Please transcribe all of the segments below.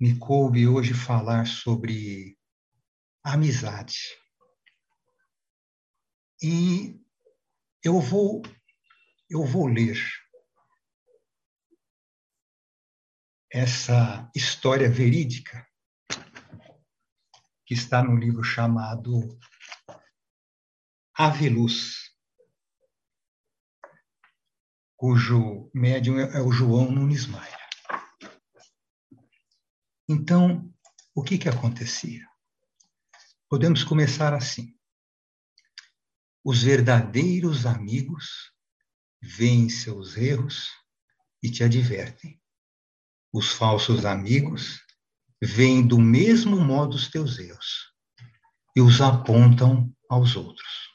me coube hoje falar sobre amizade. E eu vou eu vou ler essa história verídica que está no livro chamado Aveluz, cujo médium é o João Nunes Maia. Então, o que, que acontecia? Podemos começar assim. Os verdadeiros amigos veem seus erros e te advertem. Os falsos amigos veem do mesmo modo os teus erros e os apontam aos outros.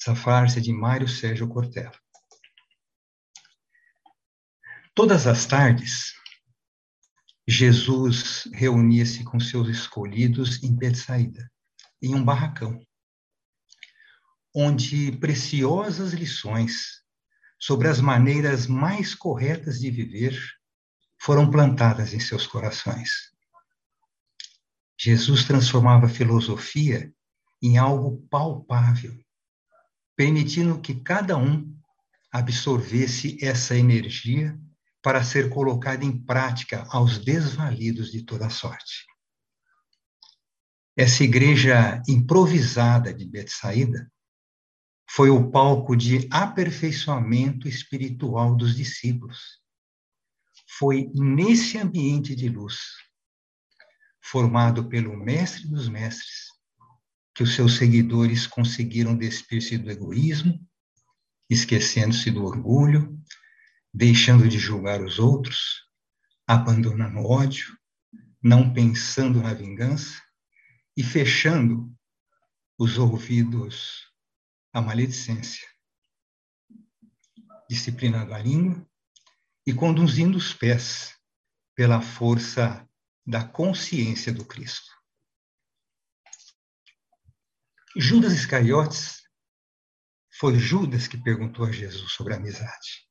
Essa frase é de Mário Sérgio Cortella. Todas as tardes, Jesus reunia-se com seus escolhidos em Betsaída, em um barracão, onde preciosas lições sobre as maneiras mais corretas de viver foram plantadas em seus corações. Jesus transformava a filosofia em algo palpável, permitindo que cada um absorvesse essa energia para ser colocada em prática aos desvalidos de toda sorte. Essa igreja improvisada de Betsaída foi o palco de aperfeiçoamento espiritual dos discípulos. Foi nesse ambiente de luz, formado pelo mestre dos mestres, que os seus seguidores conseguiram despir-se do egoísmo, esquecendo-se do orgulho, deixando de julgar os outros, abandonando o ódio, não pensando na vingança e fechando os ouvidos à maledicência, disciplinando a língua e conduzindo os pés pela força da consciência do Cristo. Judas Iscariotes foi Judas que perguntou a Jesus sobre a amizade.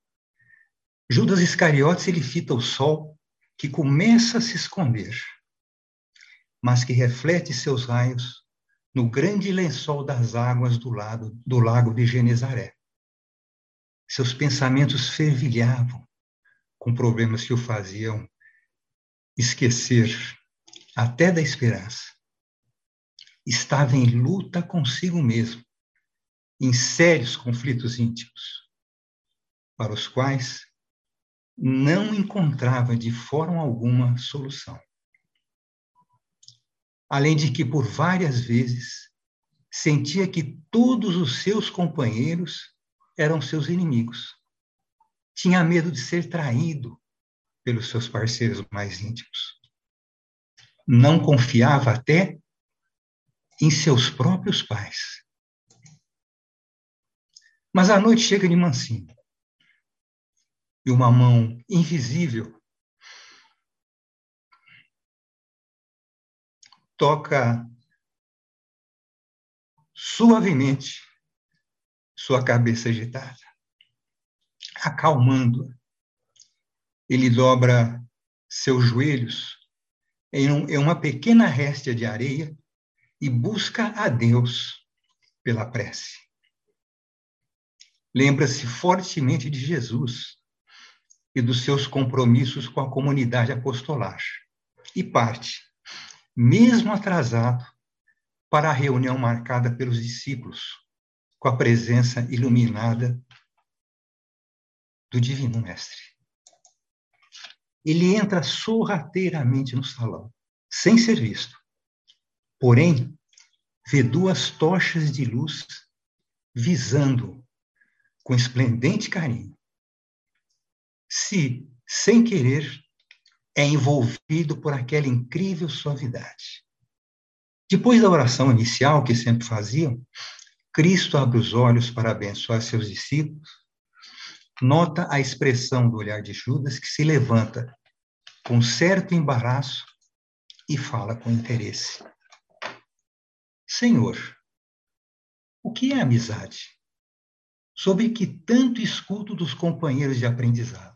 Judas Iscariotes ele fita o sol que começa a se esconder, mas que reflete seus raios no grande lençol das águas do, lado, do lago de Genezaré. Seus pensamentos fervilhavam com problemas que o faziam esquecer até da esperança. Estava em luta consigo mesmo, em sérios conflitos íntimos, para os quais não encontrava de forma alguma solução. Além de que, por várias vezes, sentia que todos os seus companheiros eram seus inimigos. Tinha medo de ser traído pelos seus parceiros mais íntimos. Não confiava até em seus próprios pais. Mas a noite chega de mansinho e uma mão invisível toca suavemente sua cabeça agitada, acalmando-a. Ele dobra seus joelhos em, em uma pequena réstia de areia e busca a Deus pela prece. Lembra-se fortemente de Jesus, e dos seus compromissos com a comunidade apostolar. E parte, mesmo atrasado, para a reunião marcada pelos discípulos, com a presença iluminada do Divino Mestre. Ele entra sorrateiramente no salão, sem ser visto. Porém, vê duas tochas de luz visando com esplendente carinho se, sem querer, é envolvido por aquela incrível suavidade. Depois da oração inicial que sempre faziam, Cristo abre os olhos para abençoar seus discípulos, nota a expressão do olhar de Judas que se levanta com certo embaraço e fala com interesse. Senhor, o que é amizade? Sobre que tanto escuto dos companheiros de aprendizado?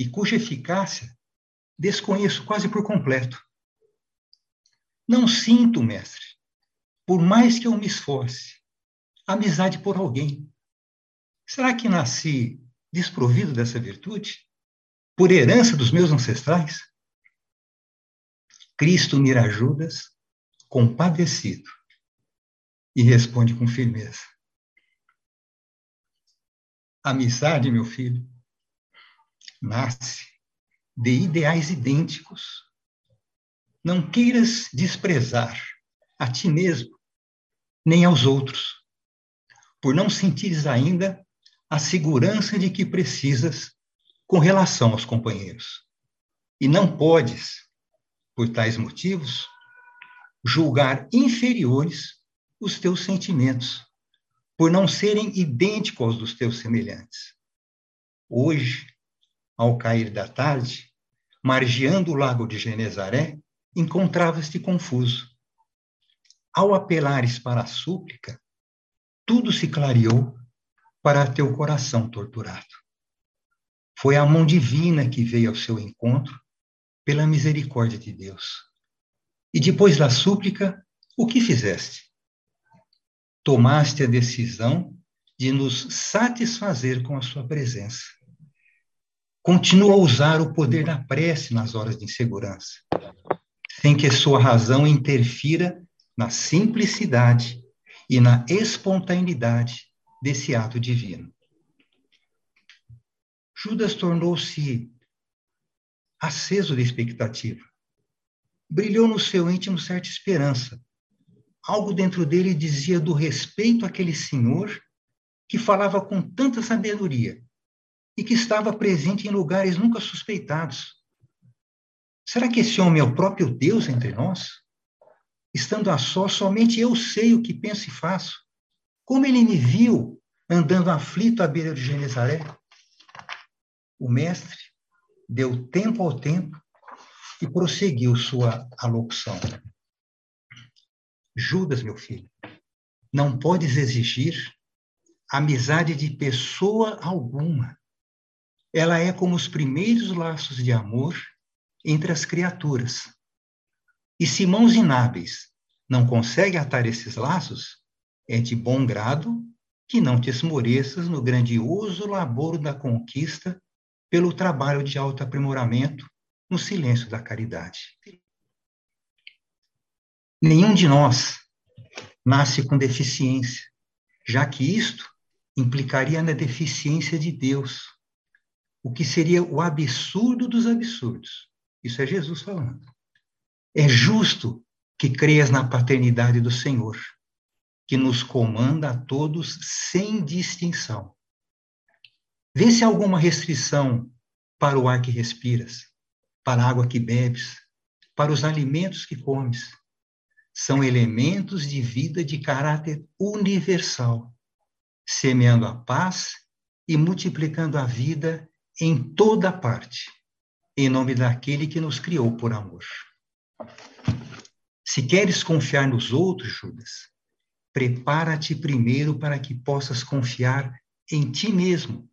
E cuja eficácia desconheço quase por completo. Não sinto, mestre, por mais que eu me esforce, amizade por alguém. Será que nasci desprovido dessa virtude? Por herança dos meus ancestrais? Cristo mira Judas, compadecido, e responde com firmeza: Amizade, meu filho, nasce de ideais idênticos. Não queiras desprezar a ti mesmo, nem aos outros, por não sentires ainda a segurança de que precisas com relação aos companheiros. E não podes, por tais motivos, julgar inferiores os teus sentimentos, por não serem idênticos aos dos teus semelhantes. Hoje, ao cair da tarde, margeando o lago de Genezaré, encontravas-te confuso. Ao apelares para a súplica, tudo se clareou para teu coração torturado. Foi a mão divina que veio ao seu encontro pela misericórdia de Deus. E depois da súplica, o que fizeste? Tomaste a decisão de nos satisfazer com a sua presença. Continua a usar o poder da prece nas horas de insegurança, sem que sua razão interfira na simplicidade e na espontaneidade desse ato divino. Judas tornou-se aceso de expectativa. Brilhou no seu íntimo certa esperança. Algo dentro dele dizia do respeito àquele senhor que falava com tanta sabedoria e que estava presente em lugares nunca suspeitados. Será que esse homem é o próprio Deus entre nós? Estando a só, somente eu sei o que penso e faço. Como ele me viu andando aflito à beira de Genezaré? O mestre deu tempo ao tempo e prosseguiu sua alocução. Judas, meu filho, não podes exigir amizade de pessoa alguma. Ela é como os primeiros laços de amor entre as criaturas. E se mãos inábeis não conseguem atar esses laços, é de bom grado que não te esmoreças no grandioso labor da conquista pelo trabalho de autoaprimoramento no silêncio da caridade. Nenhum de nós nasce com deficiência, já que isto implicaria na deficiência de Deus, o que seria o absurdo dos absurdos. Isso é Jesus falando. É justo que creias na paternidade do Senhor, que nos comanda a todos sem distinção. Vê se há alguma restrição para o ar que respiras, para a água que bebes, para os alimentos que comes. São elementos de vida de caráter universal, semeando a paz e multiplicando a vida em toda parte, em nome daquele que nos criou por amor. Se queres confiar nos outros, Judas, prepara-te primeiro para que possas confiar em ti mesmo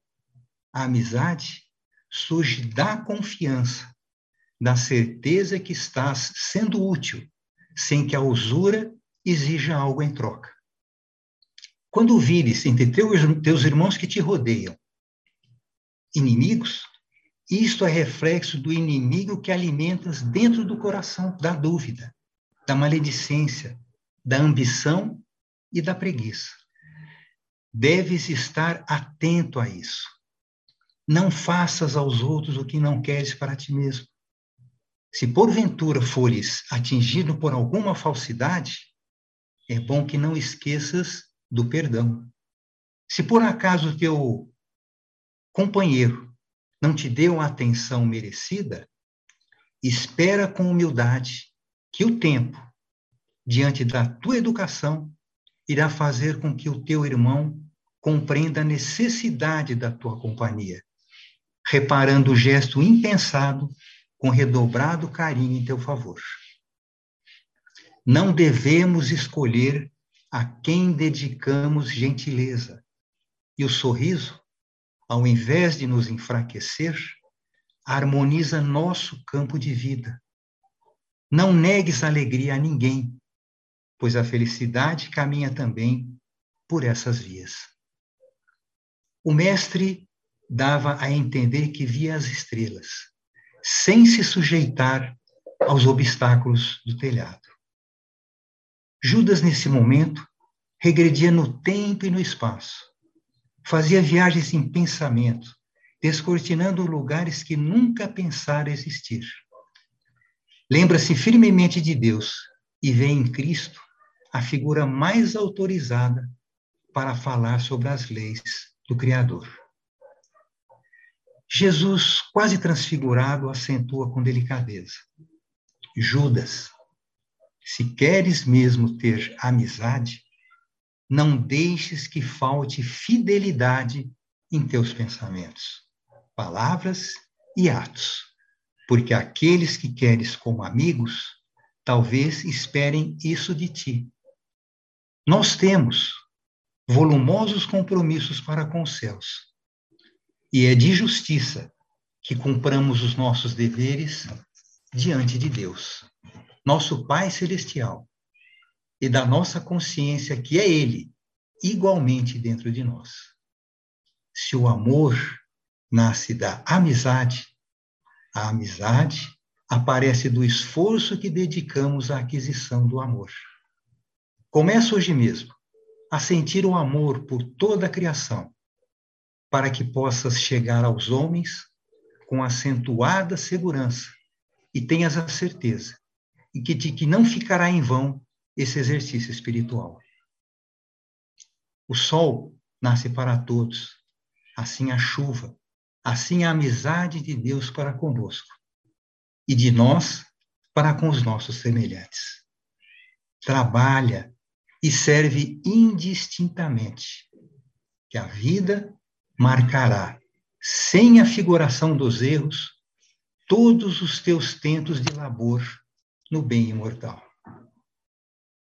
a amizade surge da confiança, da certeza que estás sendo útil, sem que a usura exija algo em troca. Quando vires entre teus irmãos que te rodeiam inimigos, isto é reflexo do inimigo que alimentas dentro do coração, da dúvida, da maledicência, da ambição e da preguiça. Deves estar atento a isso. Não faças aos outros o que não queres para ti mesmo. Se porventura fores atingido por alguma falsidade, é bom que não esqueças do perdão. Se por acaso teu companheiro não te deu a atenção merecida, espera com humildade que o tempo, diante da tua educação, irá fazer com que o teu irmão compreenda a necessidade da tua companhia reparando o gesto impensado com redobrado carinho em teu favor. Não devemos escolher a quem dedicamos gentileza. E o sorriso, ao invés de nos enfraquecer, harmoniza nosso campo de vida. Não negues alegria a ninguém, pois a felicidade caminha também por essas vias. O mestre dava a entender que via as estrelas, sem se sujeitar aos obstáculos do telhado. Judas, nesse momento, regredia no tempo e no espaço. Fazia viagens em pensamento, descortinando lugares que nunca pensara existir. Lembra-se firmemente de Deus e vê em Cristo a figura mais autorizada para falar sobre as leis do Criador. Jesus, quase transfigurado, acentua com delicadeza: Judas, se queres mesmo ter amizade, não deixes que falte fidelidade em teus pensamentos, palavras e atos, porque aqueles que queres como amigos, talvez esperem isso de ti. Nós temos volumosos compromissos para com os céus, e é de justiça que cumpramos os nossos deveres diante de Deus, nosso Pai Celestial, e da nossa consciência que é Ele, igualmente dentro de nós. Se o amor nasce da amizade, a amizade aparece do esforço que dedicamos à aquisição do amor. Começa hoje mesmo a sentir o amor por toda a criação, para que possas chegar aos homens com acentuada segurança e tenhas a certeza de que não ficará em vão esse exercício espiritual. O sol nasce para todos, assim a chuva, assim a amizade de Deus para conosco e de nós para com os nossos semelhantes. Trabalha e serve indistintamente, que a vida marcará, sem a figuração dos erros, todos os teus tentos de labor no bem imortal.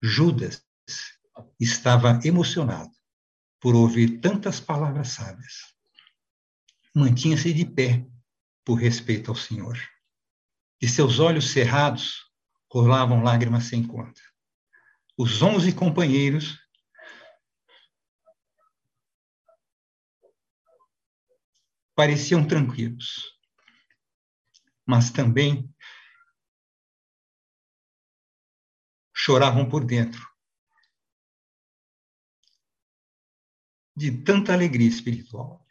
Judas estava emocionado por ouvir tantas palavras sábias. Mantinha-se de pé por respeito ao Senhor. De seus olhos cerrados rolavam lágrimas sem conta. Os onze companheiros pareciam tranquilos, mas também choravam por dentro. De tanta alegria espiritual.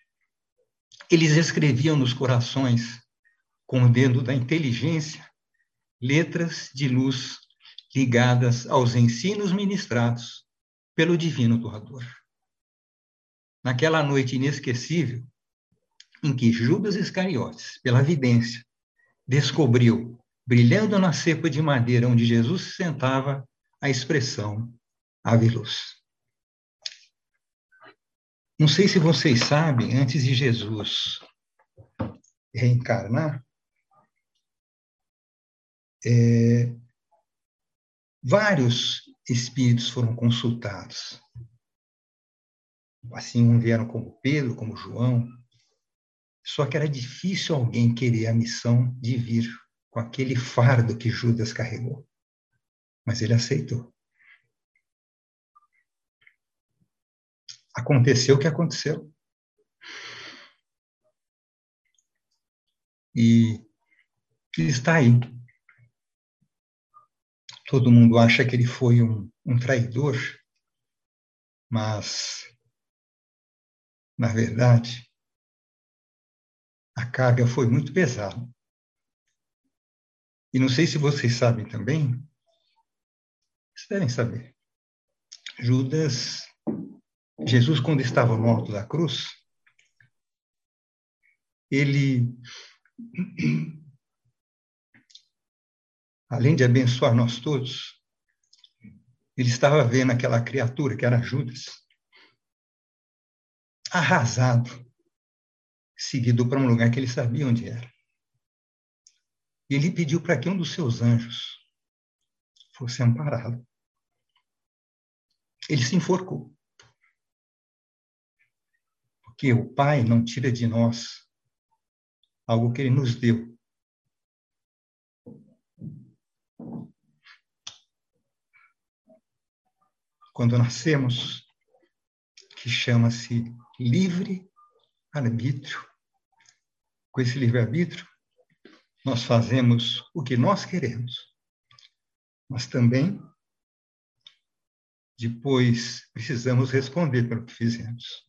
Eles escreviam nos corações, com o dedo da inteligência, letras de luz ligadas aos ensinos ministrados pelo Divino Doador. Naquela noite inesquecível, em que Judas Iscariotes, pela vidência, descobriu brilhando na cepa de madeira onde Jesus se sentava, a expressão ave luz. Não sei se vocês sabem, antes de Jesus reencarnar, é, vários espíritos foram consultados. Assim, um vieram como Pedro, como João. Só que era difícil alguém querer a missão de vir com aquele fardo que Judas carregou. Mas ele aceitou. Aconteceu o que aconteceu. E está aí. Todo mundo acha que ele foi um, um traidor, mas, na verdade, a carga foi muito pesada. E não sei se vocês sabem também, vocês devem saber. Judas, Jesus, quando estava no alto da cruz, ele, além de abençoar nós todos, ele estava vendo aquela criatura que era Judas, arrasado, seguido para um lugar que ele sabia onde era. E ele pediu para que um dos seus anjos fosse ampará-lo. Ele se enforcou. Porque o Pai não tira de nós algo que ele nos deu. Quando nascemos, que chama-se livre arbítrio. Com esse livre arbítrio, nós fazemos o que nós queremos, mas também depois precisamos responder pelo que fizemos.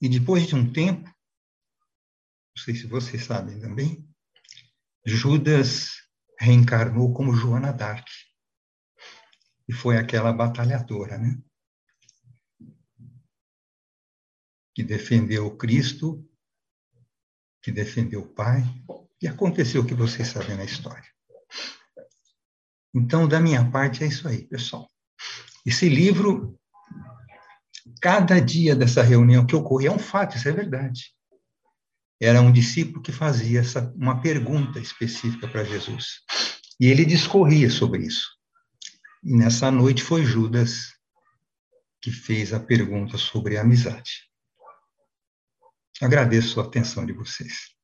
E depois de um tempo, não sei se vocês sabem também, Judas reencarnou como Joana d'Arc. E foi aquela batalhadora, né? que defendeu Cristo, que defendeu o Pai, e aconteceu o que vocês sabem na história. Então, da minha parte, é isso aí, pessoal. Esse livro, cada dia dessa reunião que ocorria, é um fato, isso é verdade. Era um discípulo que fazia essa, uma pergunta específica para Jesus. E ele discorria sobre isso. E nessa noite foi Judas que fez a pergunta sobre a amizade. Agradeço a atenção de vocês.